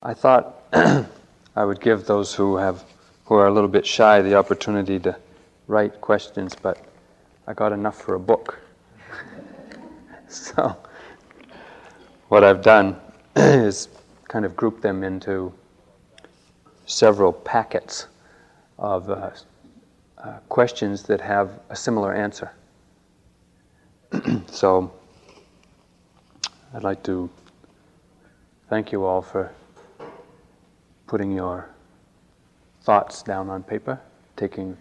I thought I would give those who have who are a little bit shy the opportunity to write questions, but I got enough for a book. so what I've done is kind of group them into several packets of uh, uh, questions that have a similar answer. so I'd like to thank you all for putting your thoughts down on paper, taking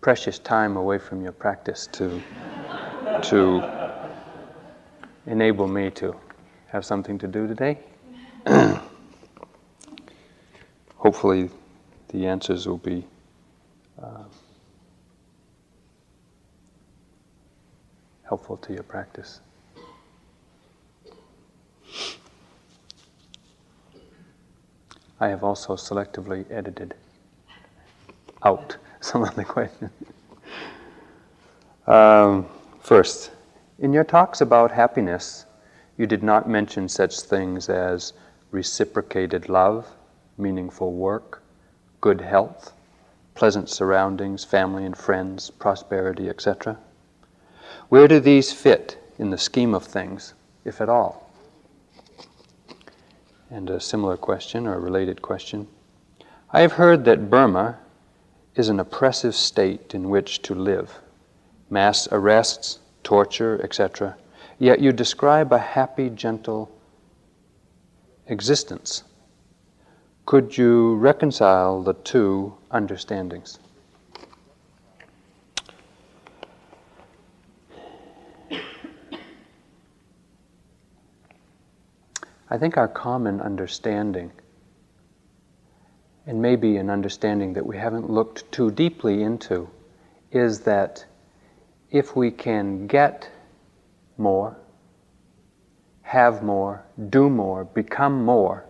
precious time away from your practice to, to enable me to have something to do today. Hopefully, the answers will be uh, helpful to your practice. I have also selectively edited out some of the questions. Um, first, in your talks about happiness, you did not mention such things as reciprocated love, meaningful work, good health, pleasant surroundings, family and friends, prosperity, etc. Where do these fit in the scheme of things, if at all? And a similar question or a related question. I have heard that Burma is an oppressive state in which to live. Mass arrests, torture, etc. Yet you describe a happy, gentle existence. Could you reconcile the two understandings? I think our common understanding, and maybe an understanding that we haven't looked too deeply into, is that if we can get more, have more, do more, become more,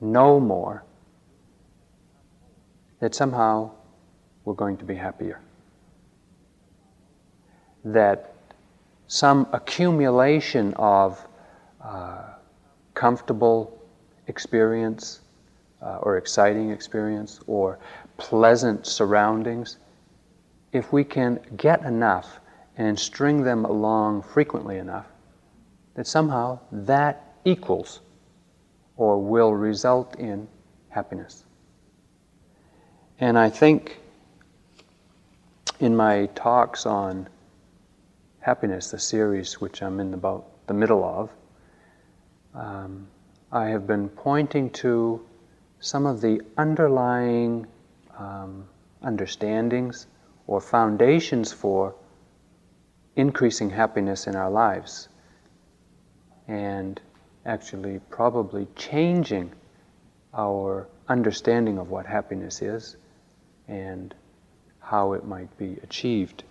know more, that somehow we're going to be happier. That some accumulation of uh, comfortable experience uh, or exciting experience or pleasant surroundings, if we can get enough and string them along frequently enough, that somehow that equals or will result in happiness. And I think in my talks on happiness, the series which I'm in about the middle of, um, I have been pointing to some of the underlying um, understandings or foundations for increasing happiness in our lives and actually probably changing our understanding of what happiness is and how it might be achieved.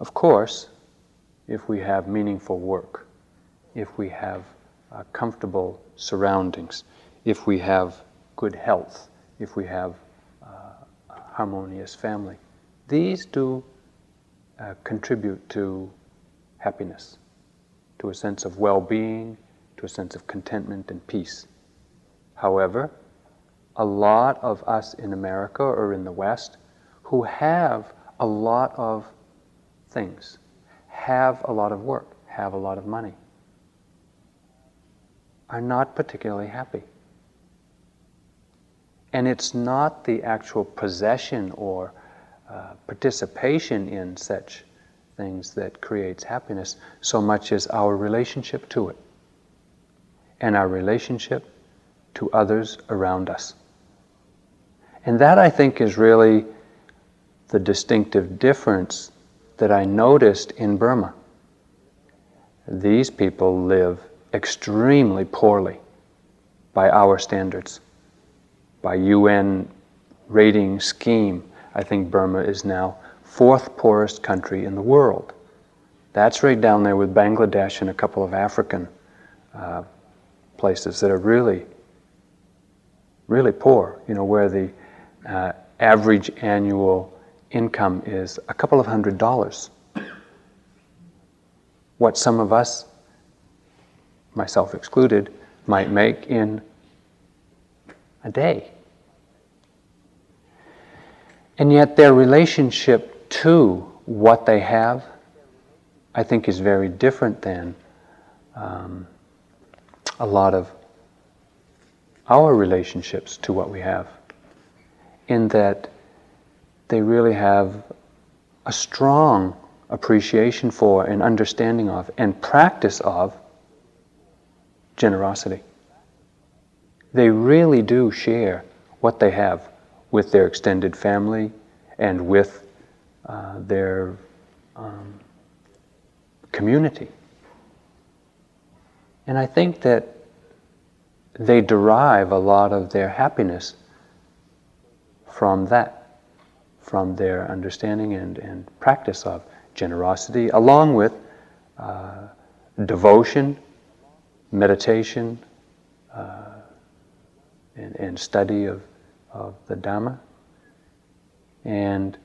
Of course, if we have meaningful work, if we have uh, comfortable surroundings, if we have good health, if we have uh, a harmonious family. These do uh, contribute to happiness, to a sense of well being, to a sense of contentment and peace. However, a lot of us in America or in the West who have a lot of things, have a lot of work, have a lot of money, are not particularly happy. And it's not the actual possession or uh, participation in such things that creates happiness so much as our relationship to it and our relationship to others around us. And that, I think, is really the distinctive difference that I noticed in Burma. These people live extremely poorly by our standards. By UN rating scheme, I think Burma is now fourth poorest country in the world. That's right down there with Bangladesh and a couple of African uh, places that are really, really poor, you know, where the uh, average annual income is a couple of hundred dollars. What some of us, myself excluded, might make in a day. And yet, their relationship to what they have, I think, is very different than um, a lot of our relationships to what we have, in that they really have a strong appreciation for and understanding of and practice of generosity. They really do share what they have with their extended family and with uh, their um, community. And I think that they derive a lot of their happiness from that, from their understanding and, and practice of generosity, along with uh, devotion, meditation, uh, and, and, study of, of the Dhamma. And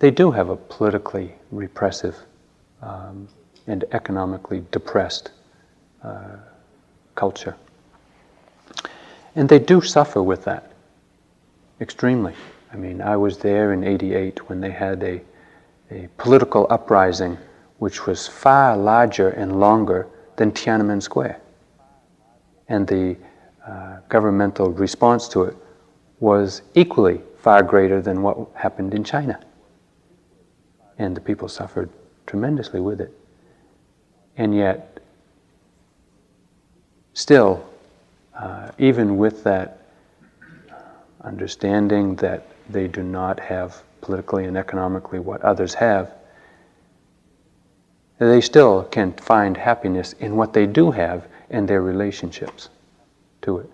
they do have a politically repressive um, and economically depressed uh, culture. And they do suffer with that extremely. I mean, I was there in 88 when they had a, a political uprising which was far larger and longer than Tiananmen Square. And the uh, governmental response to it was equally far greater than what happened in China. And the people suffered tremendously with it. And yet, still, uh, even with that understanding that they do not have politically and economically what others have, they still can find happiness in what they do have and their relationships to it.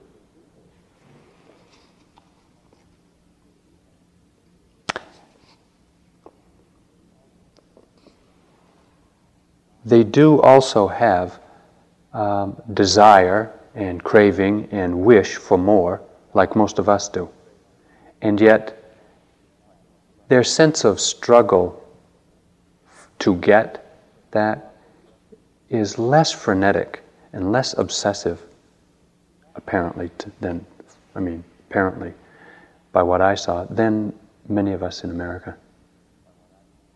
they do also have um, desire and craving and wish for more, like most of us do. And yet, their sense of struggle to get that is less frenetic and less obsessive, apparently, than, I mean, apparently, by what I saw, than many of us in America.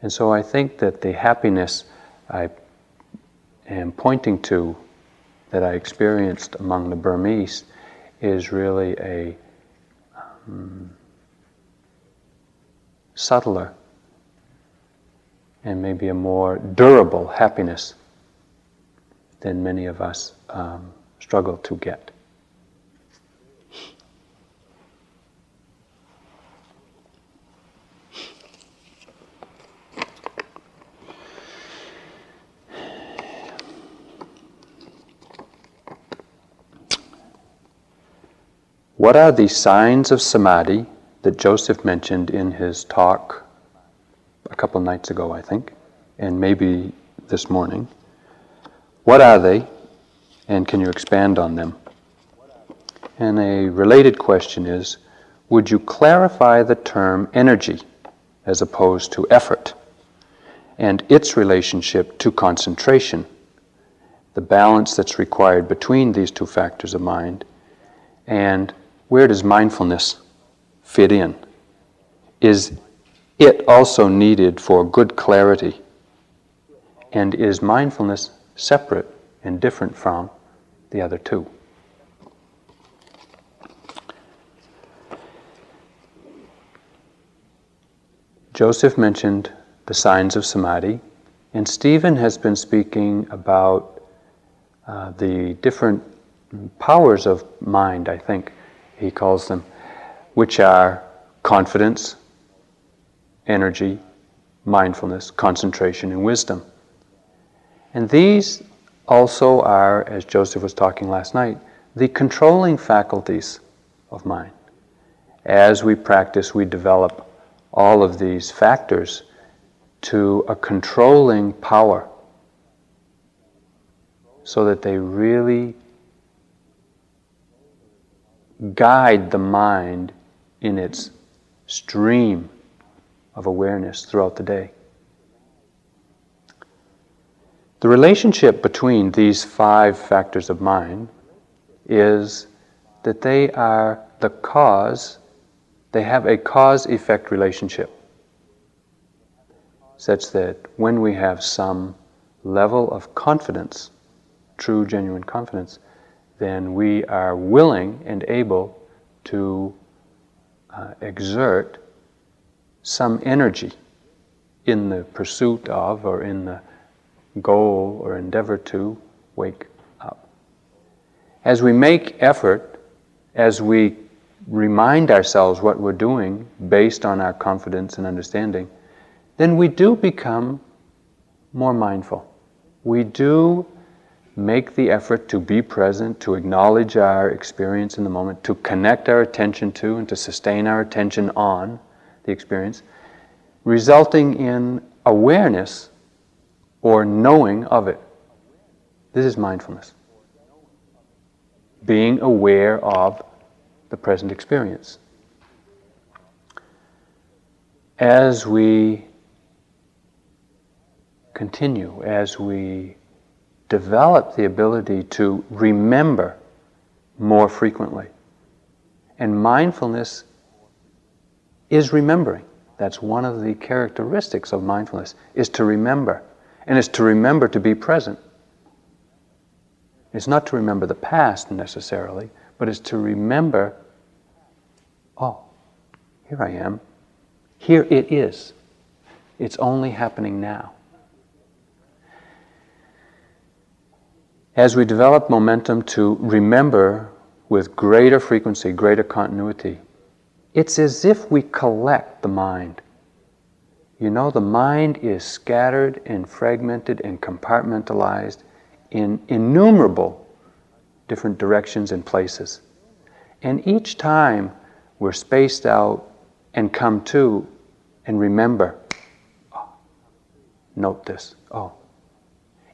And so I think that the happiness I am pointing to that I experienced among the Burmese is really a um, subtler and maybe a more durable happiness than many of us um, struggle to get. What are the signs of samadhi that Joseph mentioned in his talk a couple nights ago, I think, and maybe this morning? What are they, and can you expand on them? And a related question is Would you clarify the term energy as opposed to effort and its relationship to concentration, the balance that's required between these two factors of mind, and where does mindfulness fit in? Is it also needed for good clarity? And is mindfulness separate and different from the other two? Joseph mentioned the signs of samadhi, and Stephen has been speaking about uh, the different powers of mind, I think, he calls them, which are confidence, energy, mindfulness, concentration, and wisdom. And these also are, as Joseph was talking last night, the controlling faculties of mind. As we practice, we develop all of these factors to a controlling power so that they really guide the mind in its stream of awareness throughout the day. The relationship between these five factors of mind is that they are the cause, they have a cause effect relationship, such that when we have some level of confidence, true, genuine confidence, then we are willing and able to uh, exert some energy in the pursuit of or in the goal or endeavor to wake up. As we make effort, as we remind ourselves what we're doing based on our confidence and understanding, then we do become more mindful. We do make the effort to be present, to acknowledge our experience in the moment, to connect our attention to and to sustain our attention on the experience, resulting in awareness or knowing of it. This is mindfulness. Being aware of the present experience. As we continue, as we develop the ability to remember more frequently, and mindfulness is remembering. That's one of the characteristics of mindfulness, is to remember. And it's to remember to be present. It's not to remember the past necessarily, but it's to remember, oh, here I am. Here it is. It's only happening now. As we develop momentum to remember with greater frequency, greater continuity, it's as if we collect the mind. You know, the mind is scattered and fragmented and compartmentalized in innumerable different directions and places. And each time we're spaced out and come to and remember, oh, note this, oh.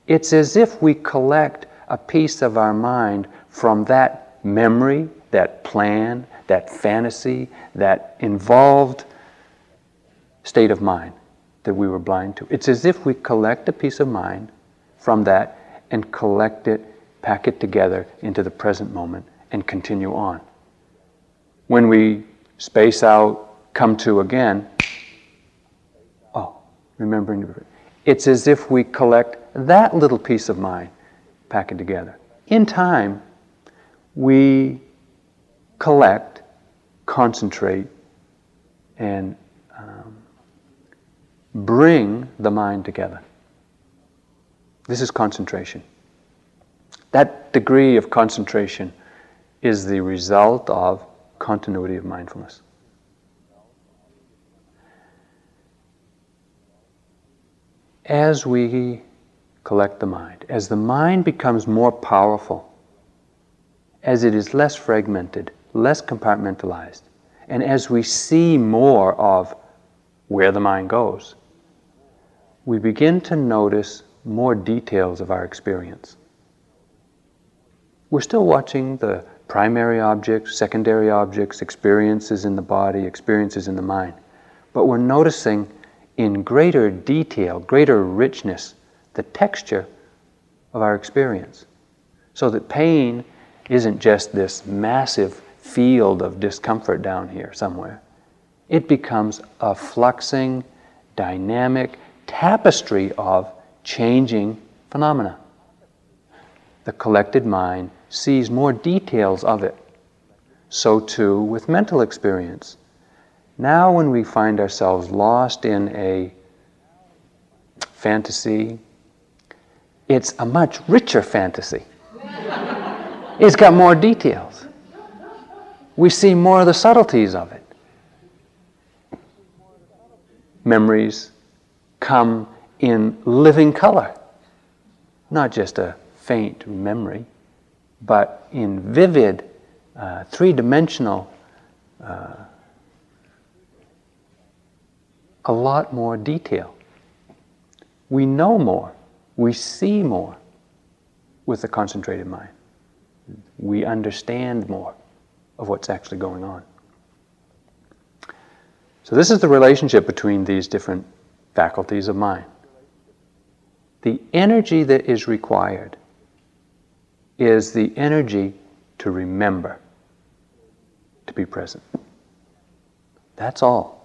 It's as if we collect a piece of our mind from that memory, that plan, that fantasy, that involved state of mind that we were blind to. It's as if we collect a piece of mind from that and collect it, pack it together into the present moment, and continue on. When we space out, come to again, oh, remembering, it's as if we collect that little piece of mind, pack it together. In time, we collect, concentrate, and um, bring the mind together. This is concentration. That degree of concentration is the result of continuity of mindfulness. As we collect the mind, as the mind becomes more powerful, as it is less fragmented, less compartmentalized, and as we see more of where the mind goes, we begin to notice more details of our experience. We're still watching the primary objects, secondary objects, experiences in the body, experiences in the mind, but we're noticing in greater detail, greater richness, the texture of our experience. So that pain isn't just this massive field of discomfort down here somewhere. It becomes a fluxing, dynamic, tapestry of changing phenomena. The collected mind sees more details of it. So too with mental experience. Now, when we find ourselves lost in a fantasy, it's a much richer fantasy. it's got more details. We see more of the subtleties of it. Memories, come in living color, not just a faint memory, but in vivid, uh, three dimensional, uh, a lot more detail. We know more, we see more with the concentrated mind. We understand more of what's actually going on. So, this is the relationship between these different faculties of mind. The energy that is required is the energy to remember, to be present. That's all.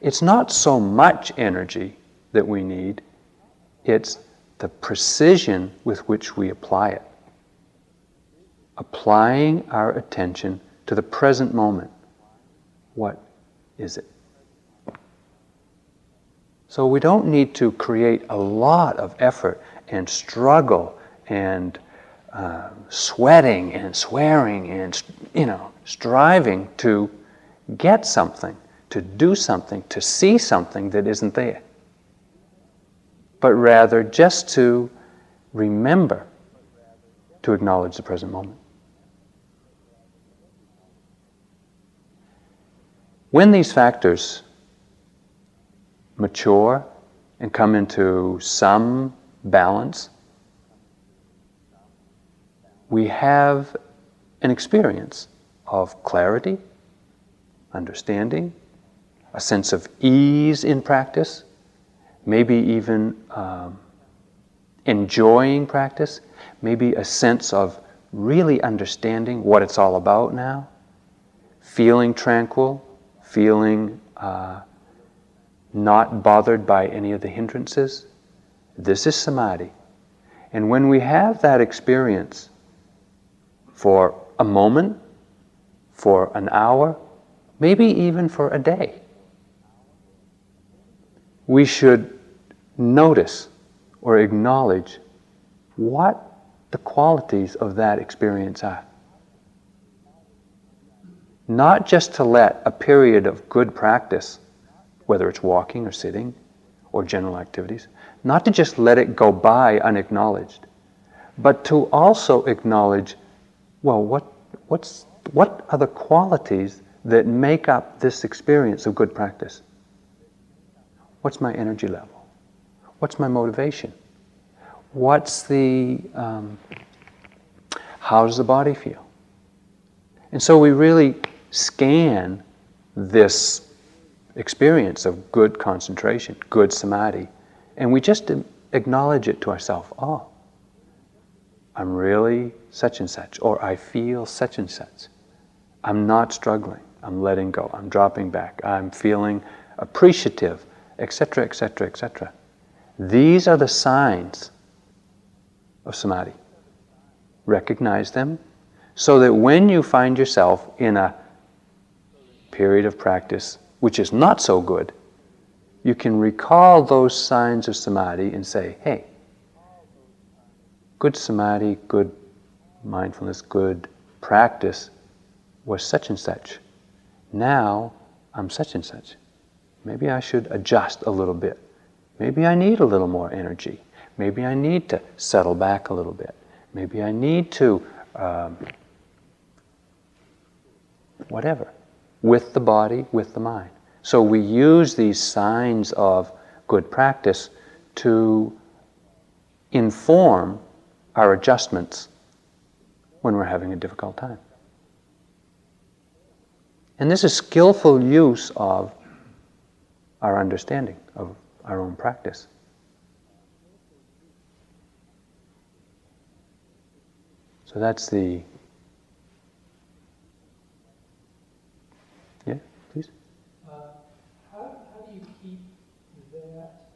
It's not so much energy that we need, it's the precision with which we apply it. Applying our attention to the present moment. What is it? So we don't need to create a lot of effort and struggle and uh, sweating and swearing and you know striving to get something, to do something, to see something that isn't there, but rather just to remember to acknowledge the present moment. When these factors mature and come into some balance, we have an experience of clarity, understanding, a sense of ease in practice, maybe even um, enjoying practice, maybe a sense of really understanding what it's all about now, feeling tranquil, feeling uh, not bothered by any of the hindrances. This is samadhi. And when we have that experience for a moment, for an hour, maybe even for a day, we should notice or acknowledge what the qualities of that experience are. Not just to let a period of good practice whether it's walking or sitting or general activities, not to just let it go by unacknowledged, but to also acknowledge, well, what, what's, what are the qualities that make up this experience of good practice? What's my energy level? What's my motivation? What's the, um, how does the body feel? And so we really scan this experience of good concentration, good samadhi, and we just acknowledge it to ourselves. Oh, I'm really such and such, or I feel such and such. I'm not struggling. I'm letting go. I'm dropping back. I'm feeling appreciative, etc., etc., etc. These are the signs of samadhi. Recognize them so that when you find yourself in a period of practice which is not so good, you can recall those signs of samadhi and say, hey, good samadhi, good mindfulness, good practice was such and such. Now I'm such and such. Maybe I should adjust a little bit. Maybe I need a little more energy. Maybe I need to settle back a little bit. Maybe I need to, um, whatever with the body, with the mind. So we use these signs of good practice to inform our adjustments when we're having a difficult time. And this is skillful use of our understanding of our own practice. So that's the Yeah, please. Uh, how, how do you keep that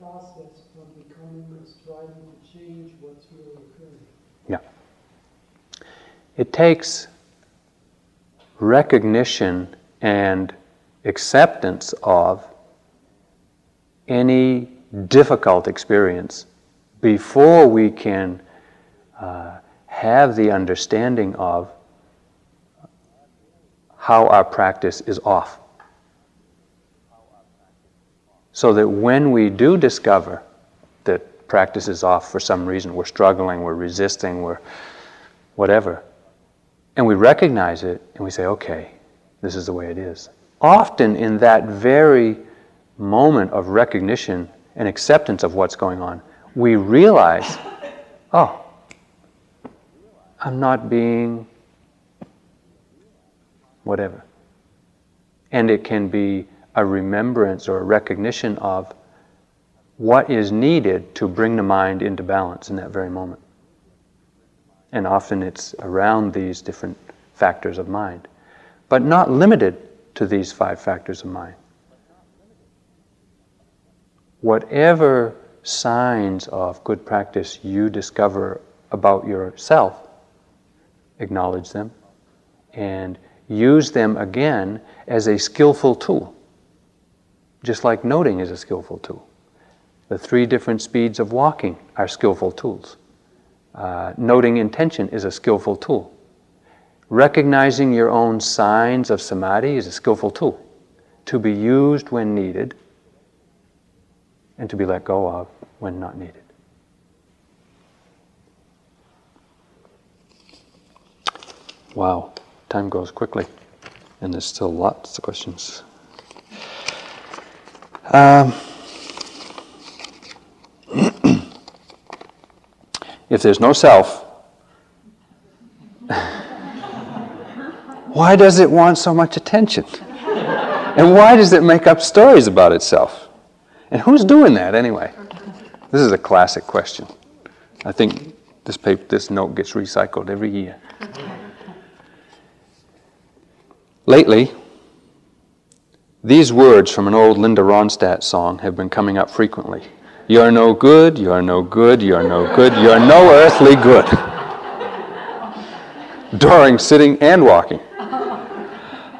process from becoming a striving to change what's really occurring. Yeah. It takes recognition and acceptance of any difficult experience before we can uh, have the understanding of how our practice is off. So that when we do discover that practice is off for some reason, we're struggling, we're resisting, we're whatever, and we recognize it and we say, okay, this is the way it is. Often in that very moment of recognition and acceptance of what's going on, we realize, oh, I'm not being whatever. And it can be a remembrance or a recognition of what is needed to bring the mind into balance in that very moment. And often it's around these different factors of mind, but not limited to these five factors of mind. Whatever signs of good practice you discover about yourself, acknowledge them and use them again as a skillful tool, just like noting is a skillful tool. The three different speeds of walking are skillful tools. Uh, noting intention is a skillful tool. Recognizing your own signs of samadhi is a skillful tool to be used when needed and to be let go of when not needed. Wow, time goes quickly, and there's still lots of questions. Um, if there's no self, why does it want so much attention? And why does it make up stories about itself? And who's doing that anyway? This is a classic question. I think this paper, this note gets recycled every year. Lately, these words from an old Linda Ronstadt song have been coming up frequently. You're no good, you're no good, you're no good, you're no earthly good. During sitting and walking.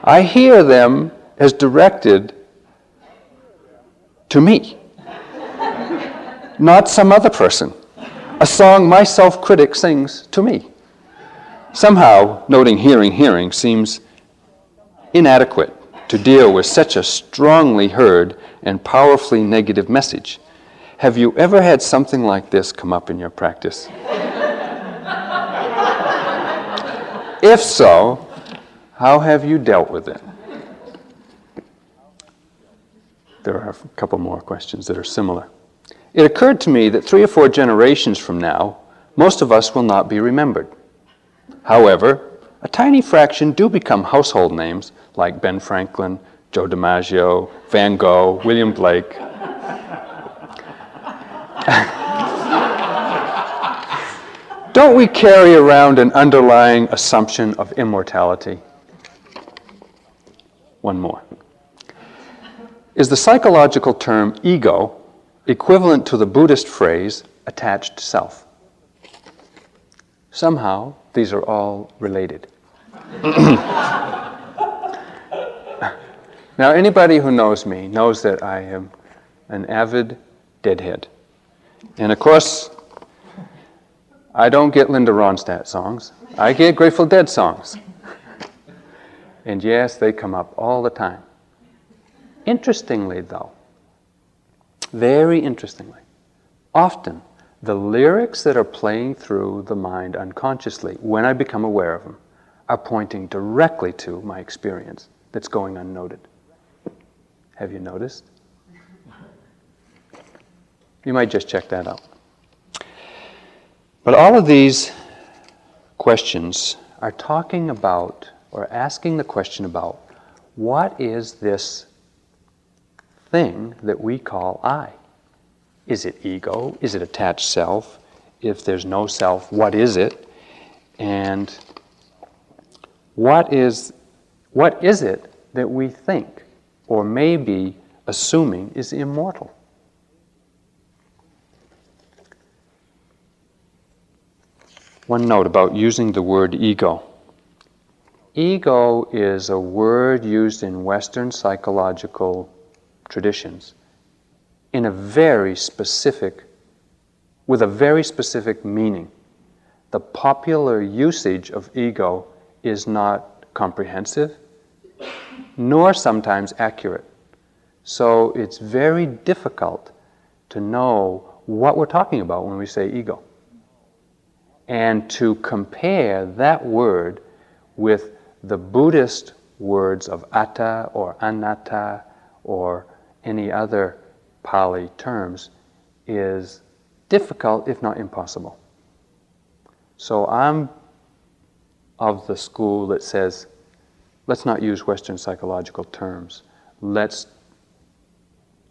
I hear them as directed to me, not some other person. A song my self critic sings to me. Somehow, noting hearing, hearing seems inadequate to deal with such a strongly heard and powerfully negative message. Have you ever had something like this come up in your practice? if so, how have you dealt with it? There are a couple more questions that are similar. It occurred to me that three or four generations from now, most of us will not be remembered. However, a tiny fraction do become household names like Ben Franklin, Joe DiMaggio, Van Gogh, William Blake, Don't we carry around an underlying assumption of immortality? One more. Is the psychological term ego equivalent to the Buddhist phrase attached self? Somehow, these are all related. now, anybody who knows me knows that I am an avid deadhead. And of course, I don't get Linda Ronstadt songs. I get Grateful Dead songs. And yes, they come up all the time. Interestingly, though, very interestingly, often the lyrics that are playing through the mind unconsciously, when I become aware of them, are pointing directly to my experience that's going unnoted. Have you noticed? You might just check that out. But all of these questions are talking about or asking the question about what is this thing that we call I? Is it ego? Is it attached self? If there's no self, what is it? And what is, what is it that we think or maybe assuming is immortal? One note about using the word ego. Ego is a word used in Western psychological traditions in a very specific, with a very specific meaning. The popular usage of ego is not comprehensive, nor sometimes accurate. So it's very difficult to know what we're talking about when we say ego and to compare that word with the Buddhist words of atta or anatta or any other Pali terms is difficult, if not impossible. So I'm of the school that says, let's not use Western psychological terms. Let's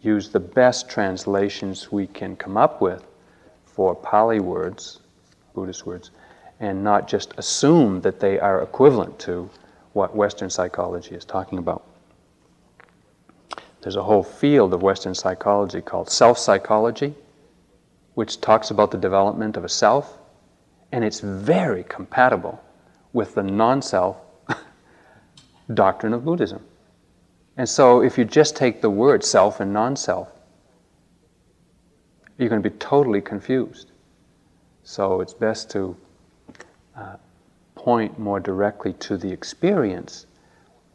use the best translations we can come up with for Pali words, Buddhist words, and not just assume that they are equivalent to what Western psychology is talking about. There's a whole field of Western psychology called self psychology, which talks about the development of a self, and it's very compatible with the non self doctrine of Buddhism. And so, if you just take the word self and non self, you're going to be totally confused. So, it's best to uh, point more directly to the experience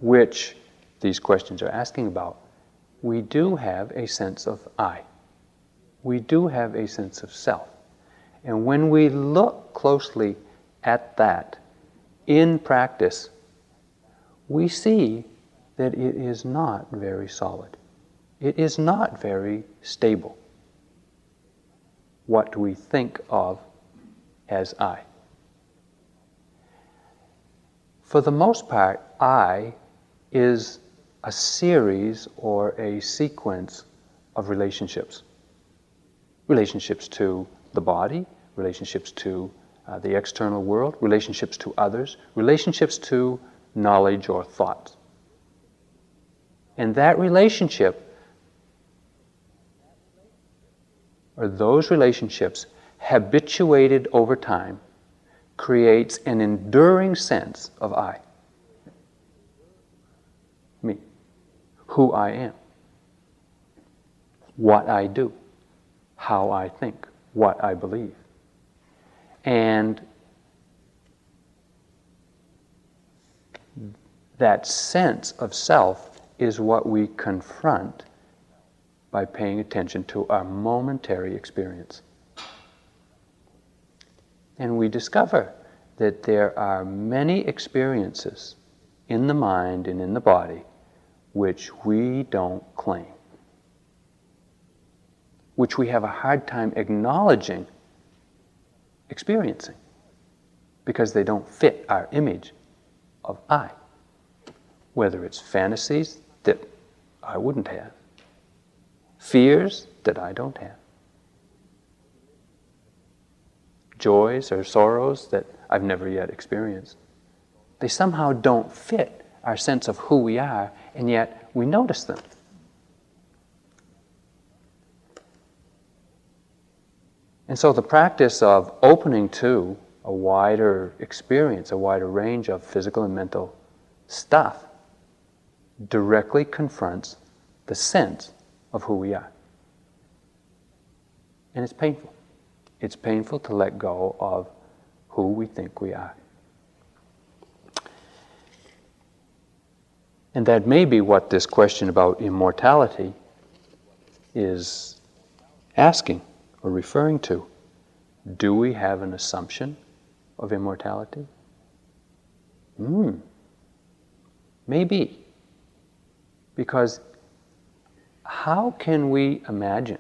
which these questions are asking about. We do have a sense of I, we do have a sense of self. And when we look closely at that in practice, we see that it is not very solid. It is not very stable. What we think of as I. For the most part, I is a series or a sequence of relationships. Relationships to the body, relationships to uh, the external world, relationships to others, relationships to knowledge or thought. And that relationship, or those relationships, habituated over time, creates an enduring sense of I. Me. Who I am. What I do. How I think. What I believe. And that sense of self is what we confront by paying attention to our momentary experience. And we discover that there are many experiences in the mind and in the body which we don't claim, which we have a hard time acknowledging experiencing because they don't fit our image of I whether it's fantasies that I wouldn't have, fears that I don't have, joys or sorrows that I've never yet experienced. They somehow don't fit our sense of who we are, and yet we notice them. And so the practice of opening to a wider experience, a wider range of physical and mental stuff, directly confronts the sense of who we are. And it's painful. It's painful to let go of who we think we are. And that may be what this question about immortality is asking or referring to. Do we have an assumption of immortality? Hmm. Maybe. Because how can we imagine,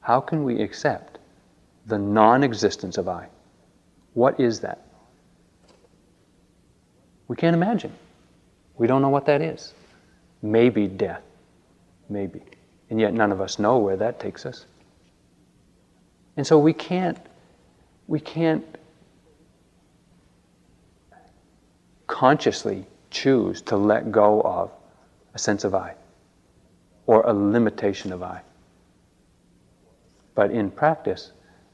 how can we accept the non existence of I? What is that? We can't imagine. We don't know what that is. Maybe death. Maybe. And yet none of us know where that takes us. And so we can't we can't consciously choose to let go of a sense of I or a limitation of I. But in practice,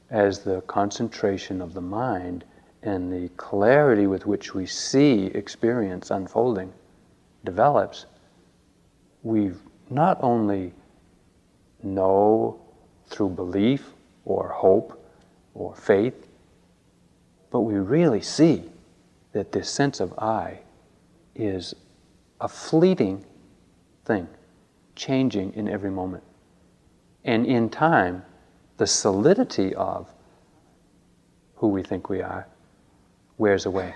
as the concentration of the mind and the clarity with which we see experience unfolding develops, we not only know through belief or hope or faith, but we really see that this sense of I is a fleeting thing, changing in every moment. And in time, the solidity of who we think we are wears away.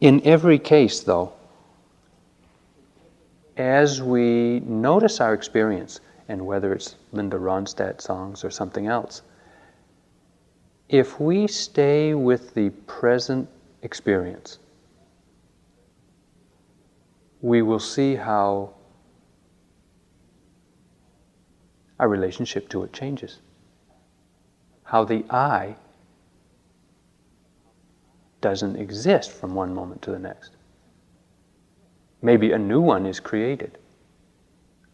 In every case, though, as we notice our experience, and whether it's Linda Ronstadt songs or something else, if we stay with the present experience, we will see how our relationship to it changes. How the I doesn't exist from one moment to the next. Maybe a new one is created,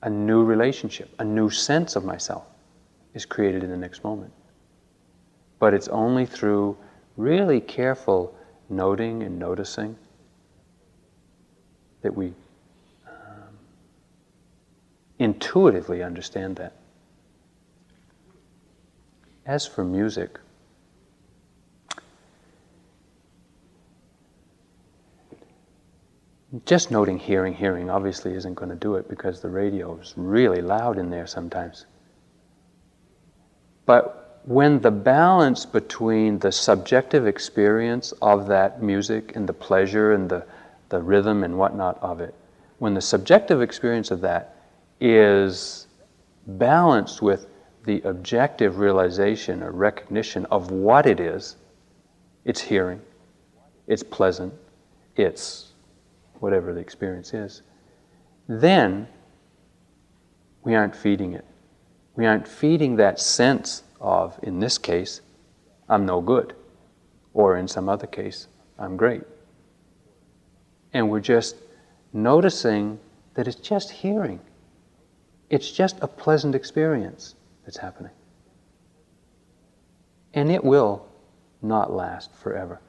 a new relationship, a new sense of myself is created in the next moment. But it's only through really careful noting and noticing that we um, intuitively understand that. As for music, just noting hearing, hearing obviously isn't going to do it because the radio is really loud in there sometimes. But when the balance between the subjective experience of that music and the pleasure and the, the rhythm and whatnot of it, when the subjective experience of that is balanced with the objective realization or recognition of what it is, it's hearing, it's pleasant, it's whatever the experience is, then we aren't feeding it. We aren't feeding that sense of, in this case, I'm no good, or in some other case, I'm great. And we're just noticing that it's just hearing. It's just a pleasant experience that's happening. And it will not last forever.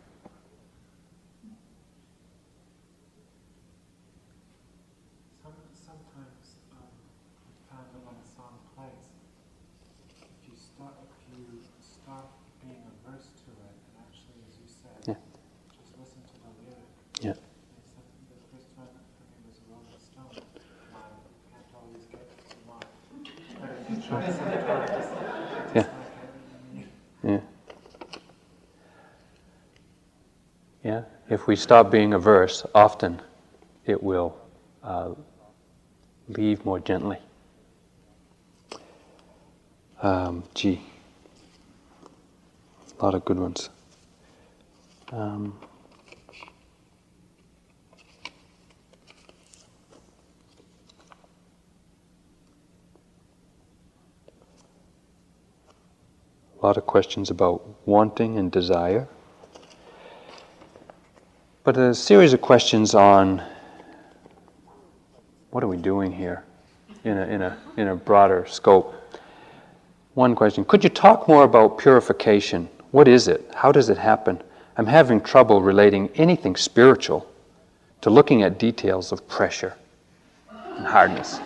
Yeah. Yeah. Yeah. If we stop being averse, often it will uh, leave more gently. Um, gee, a lot of good ones. Um, a lot of questions about wanting and desire. But a series of questions on what are we doing here in a, in a, in a broader scope. One question Could you talk more about purification? What is it? How does it happen? I'm having trouble relating anything spiritual to looking at details of pressure and hardness.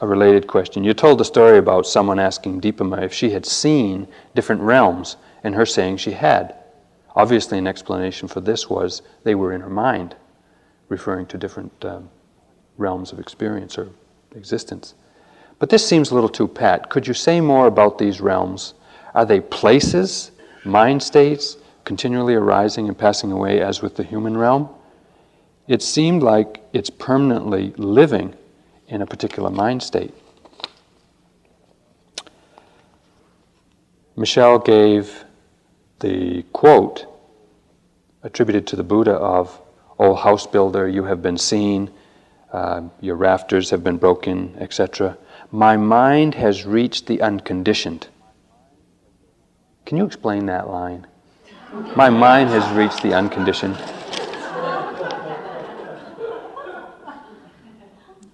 A related question. You told the story about someone asking Dipama if she had seen different realms, and her saying she had. Obviously, an explanation for this was they were in her mind, referring to different um, realms of experience or existence. But this seems a little too pat. Could you say more about these realms? Are they places, mind states, continually arising and passing away as with the human realm? It seemed like it's permanently living in a particular mind state. Michelle gave the quote attributed to the Buddha of, O house builder, you have been seen, uh, your rafters have been broken, etc. My mind has reached the unconditioned. Can you explain that line? My mind has reached the unconditioned.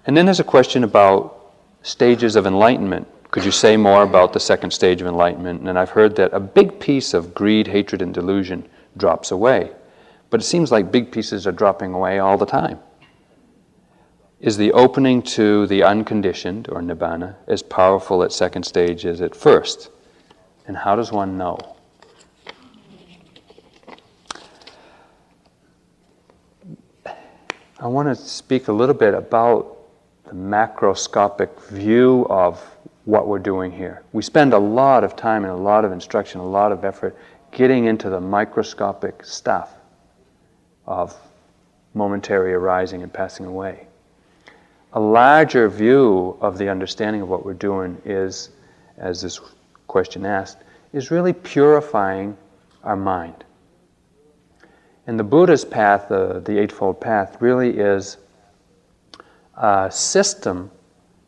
And then there's a question about stages of enlightenment. Could you say more about the second stage of enlightenment? And I've heard that a big piece of greed, hatred, and delusion drops away. But it seems like big pieces are dropping away all the time. Is the opening to the unconditioned, or nibbana, as powerful at second stage as at first? And how does one know? I want to speak a little bit about macroscopic view of what we're doing here. We spend a lot of time and a lot of instruction, a lot of effort getting into the microscopic stuff of momentary arising and passing away. a larger view of the understanding of what we're doing is, as this question asked, is really purifying our mind. And the Buddha's path, uh, the Eightfold Path, really is a system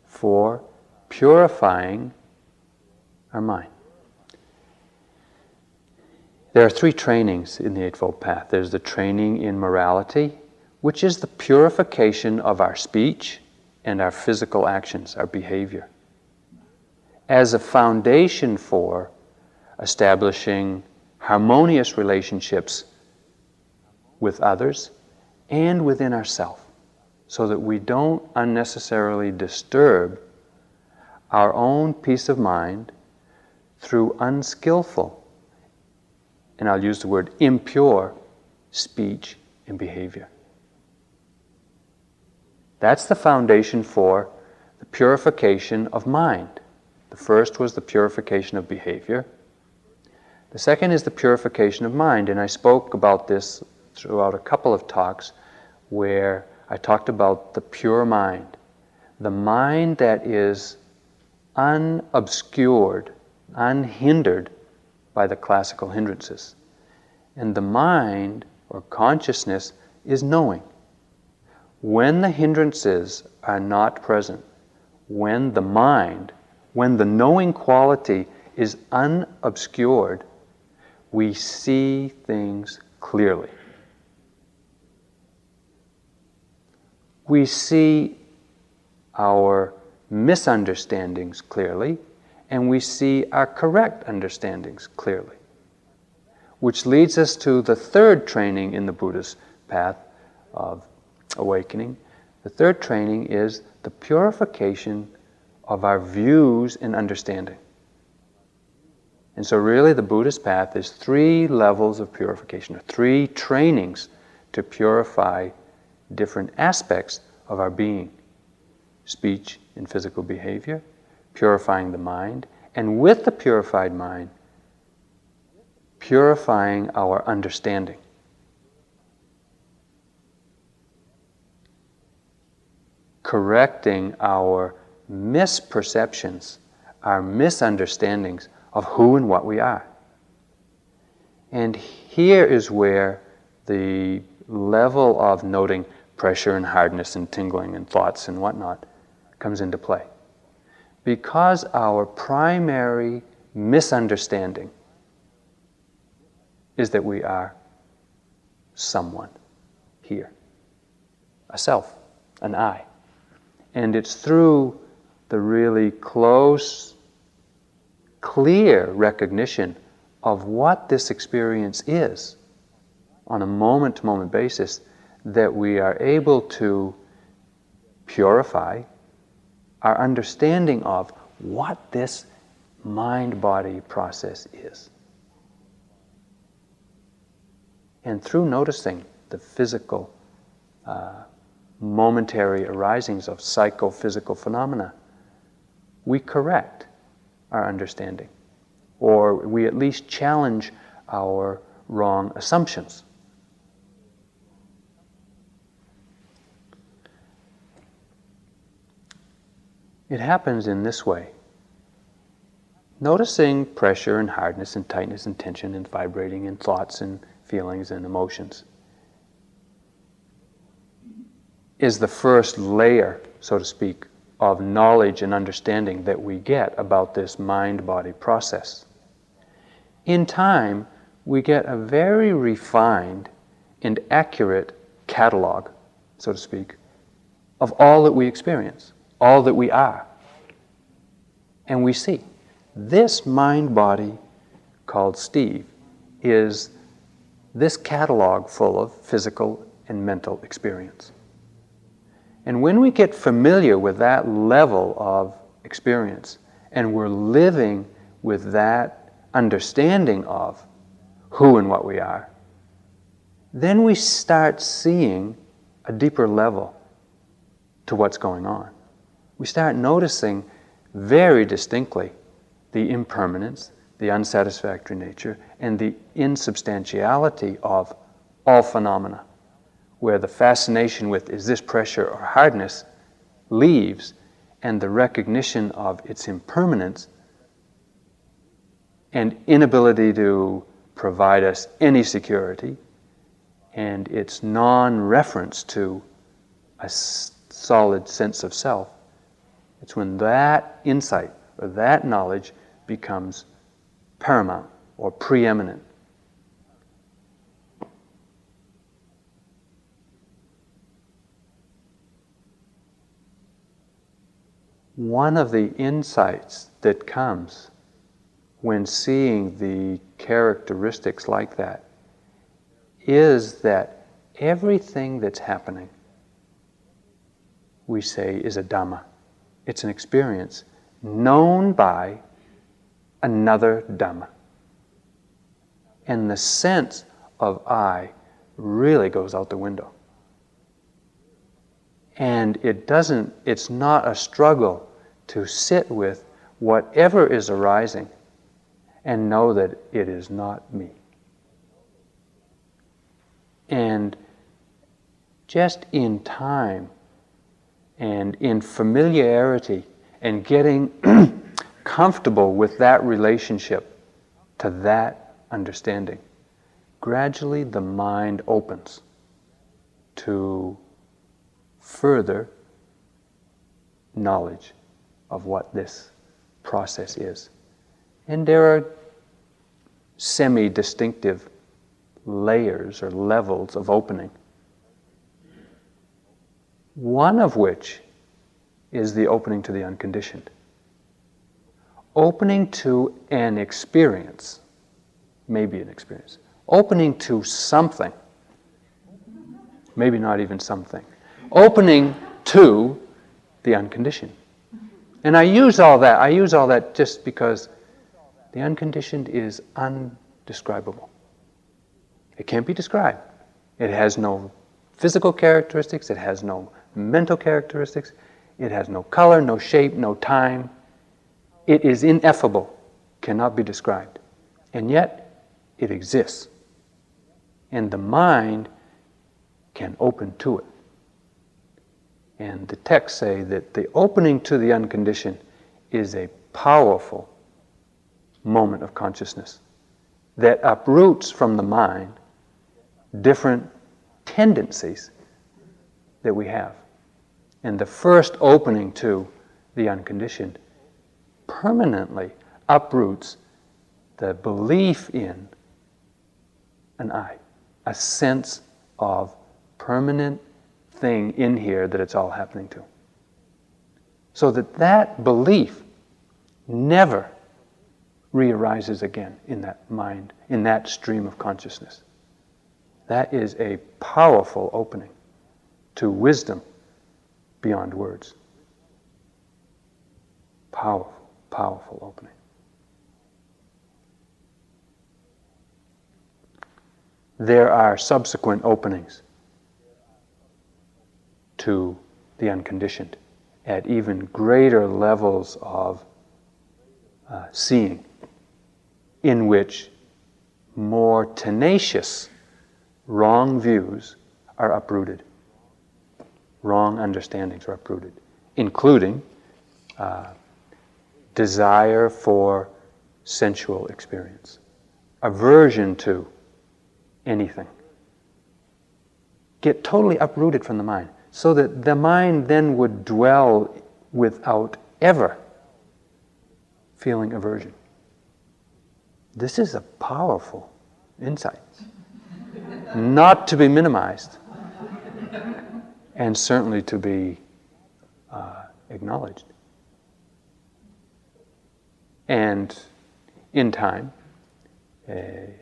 for purifying our mind. There are three trainings in the Eightfold Path there's the training in morality, which is the purification of our speech and our physical actions, our behavior, as a foundation for establishing harmonious relationships with others and within ourselves so that we don't unnecessarily disturb our own peace of mind through unskillful, and I'll use the word impure, speech and behavior. That's the foundation for the purification of mind. The first was the purification of behavior. The second is the purification of mind, and I spoke about this throughout a couple of talks where I talked about the pure mind, the mind that is unobscured, unhindered by the classical hindrances. And the mind or consciousness is knowing. When the hindrances are not present, when the mind, when the knowing quality is unobscured, we see things clearly. We see our misunderstandings clearly, and we see our correct understandings clearly. Which leads us to the third training in the Buddhist path of awakening. The third training is the purification of our views and understanding. And so, really, the Buddhist path is three levels of purification, or three trainings to purify different aspects of our being speech and physical behavior, purifying the mind, and with the purified mind, purifying our understanding. Correcting our misperceptions, our misunderstandings of who and what we are. And here is where the level of noting pressure and hardness and tingling and thoughts and whatnot comes into play. Because our primary misunderstanding is that we are someone here, a self, an I. And it's through the really close, clear recognition of what this experience is on a moment to moment basis that we are able to purify our understanding of what this mind body process is. And through noticing the physical, uh, momentary arisings of psychophysical phenomena, we correct our understanding, or we at least challenge our wrong assumptions. It happens in this way. Noticing pressure and hardness and tightness and tension and vibrating in thoughts and feelings and emotions is the first layer, so to speak, of knowledge and understanding that we get about this mind body process. In time, we get a very refined and accurate catalog, so to speak, of all that we experience all that we are. And we see this mind body called Steve is this catalog full of physical and mental experience. And when we get familiar with that level of experience and we're living with that understanding of who and what we are, then we start seeing a deeper level to what's going on we start noticing very distinctly the impermanence, the unsatisfactory nature, and the insubstantiality of all phenomena, where the fascination with is this pressure or hardness leaves and the recognition of its impermanence and inability to provide us any security and its non reference to a solid sense of self, it's when that insight or that knowledge becomes paramount or preeminent. One of the insights that comes when seeing the characteristics like that is that everything that's happening, we say, is a Dhamma. It's an experience known by another Dhamma. And the sense of I really goes out the window. And it doesn't, it's not a struggle to sit with whatever is arising and know that it is not me. And just in time and in familiarity and getting comfortable with that relationship to that understanding, gradually the mind opens to further knowledge of what this process is. And there are semi distinctive layers or levels of opening. One of which is the opening to the unconditioned. Opening to an experience, maybe an experience, opening to something, maybe not even something, opening to the unconditioned. And I use all that, I use all that just because the unconditioned is undescribable. It can't be described. It has no physical characteristics, it has no mental characteristics, it has no color, no shape, no time. It is ineffable, cannot be described. And yet, it exists. And the mind can open to it. And the texts say that the opening to the unconditioned is a powerful moment of consciousness that uproots from the mind different tendencies that we have. And the first opening to the unconditioned permanently uproots the belief in an I, a sense of permanent thing in here that it's all happening to. So that that belief never rearises again in that mind, in that stream of consciousness. That is a powerful opening to wisdom beyond words. Powerful, powerful opening. There are subsequent openings to the unconditioned at even greater levels of uh, seeing, in which more tenacious wrong views are uprooted, wrong understandings are uprooted, including uh, desire for sensual experience, aversion to anything. Get totally uprooted from the mind so that the mind then would dwell without ever feeling aversion. This is a powerful insight, not to be minimized, and certainly to be uh, acknowledged. And in time, a,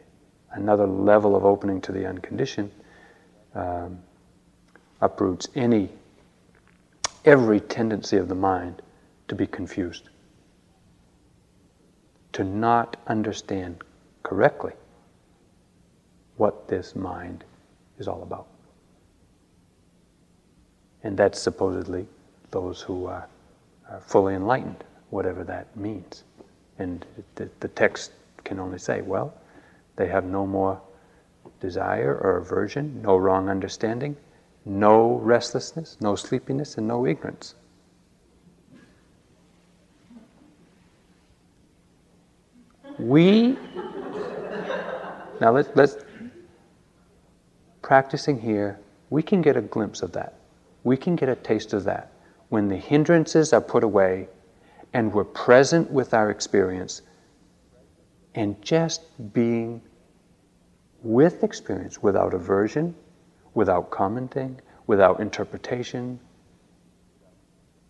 another level of opening to the unconditioned. Um, uproots any every tendency of the mind to be confused to not understand correctly what this mind is all about and that's supposedly those who are, are fully enlightened, whatever that means. And the, the text can only say, well, they have no more desire or aversion, no wrong understanding, no restlessness, no sleepiness, and no ignorance. We, now let, let's, practicing here, we can get a glimpse of that. We can get a taste of that. When the hindrances are put away and we're present with our experience and just being with experience without aversion, without commenting, without interpretation,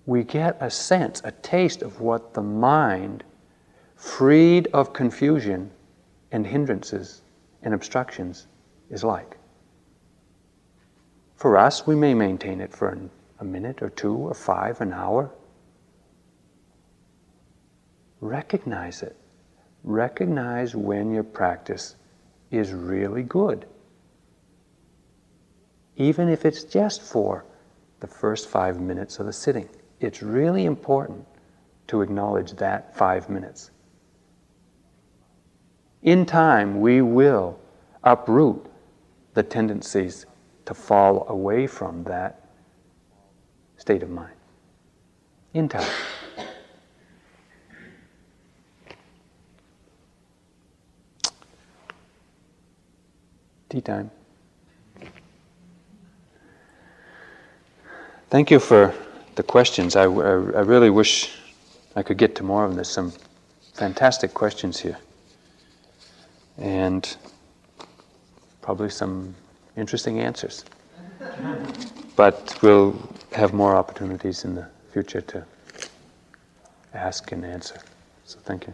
we get a sense, a taste of what the mind, freed of confusion and hindrances and obstructions, is like. For us, we may maintain it for a minute or two or five, an hour. Recognize it. Recognize when your practice is really good. Even if it's just for the first five minutes of the sitting, it's really important to acknowledge that five minutes. In time, we will uproot the tendencies to fall away from that state of mind. In time. Tea time. Thank you for the questions. I, I, I, really wish I could get to more of them. There's some fantastic questions here. And probably some interesting answers. but we'll have more opportunities in the future to ask and answer. So thank you.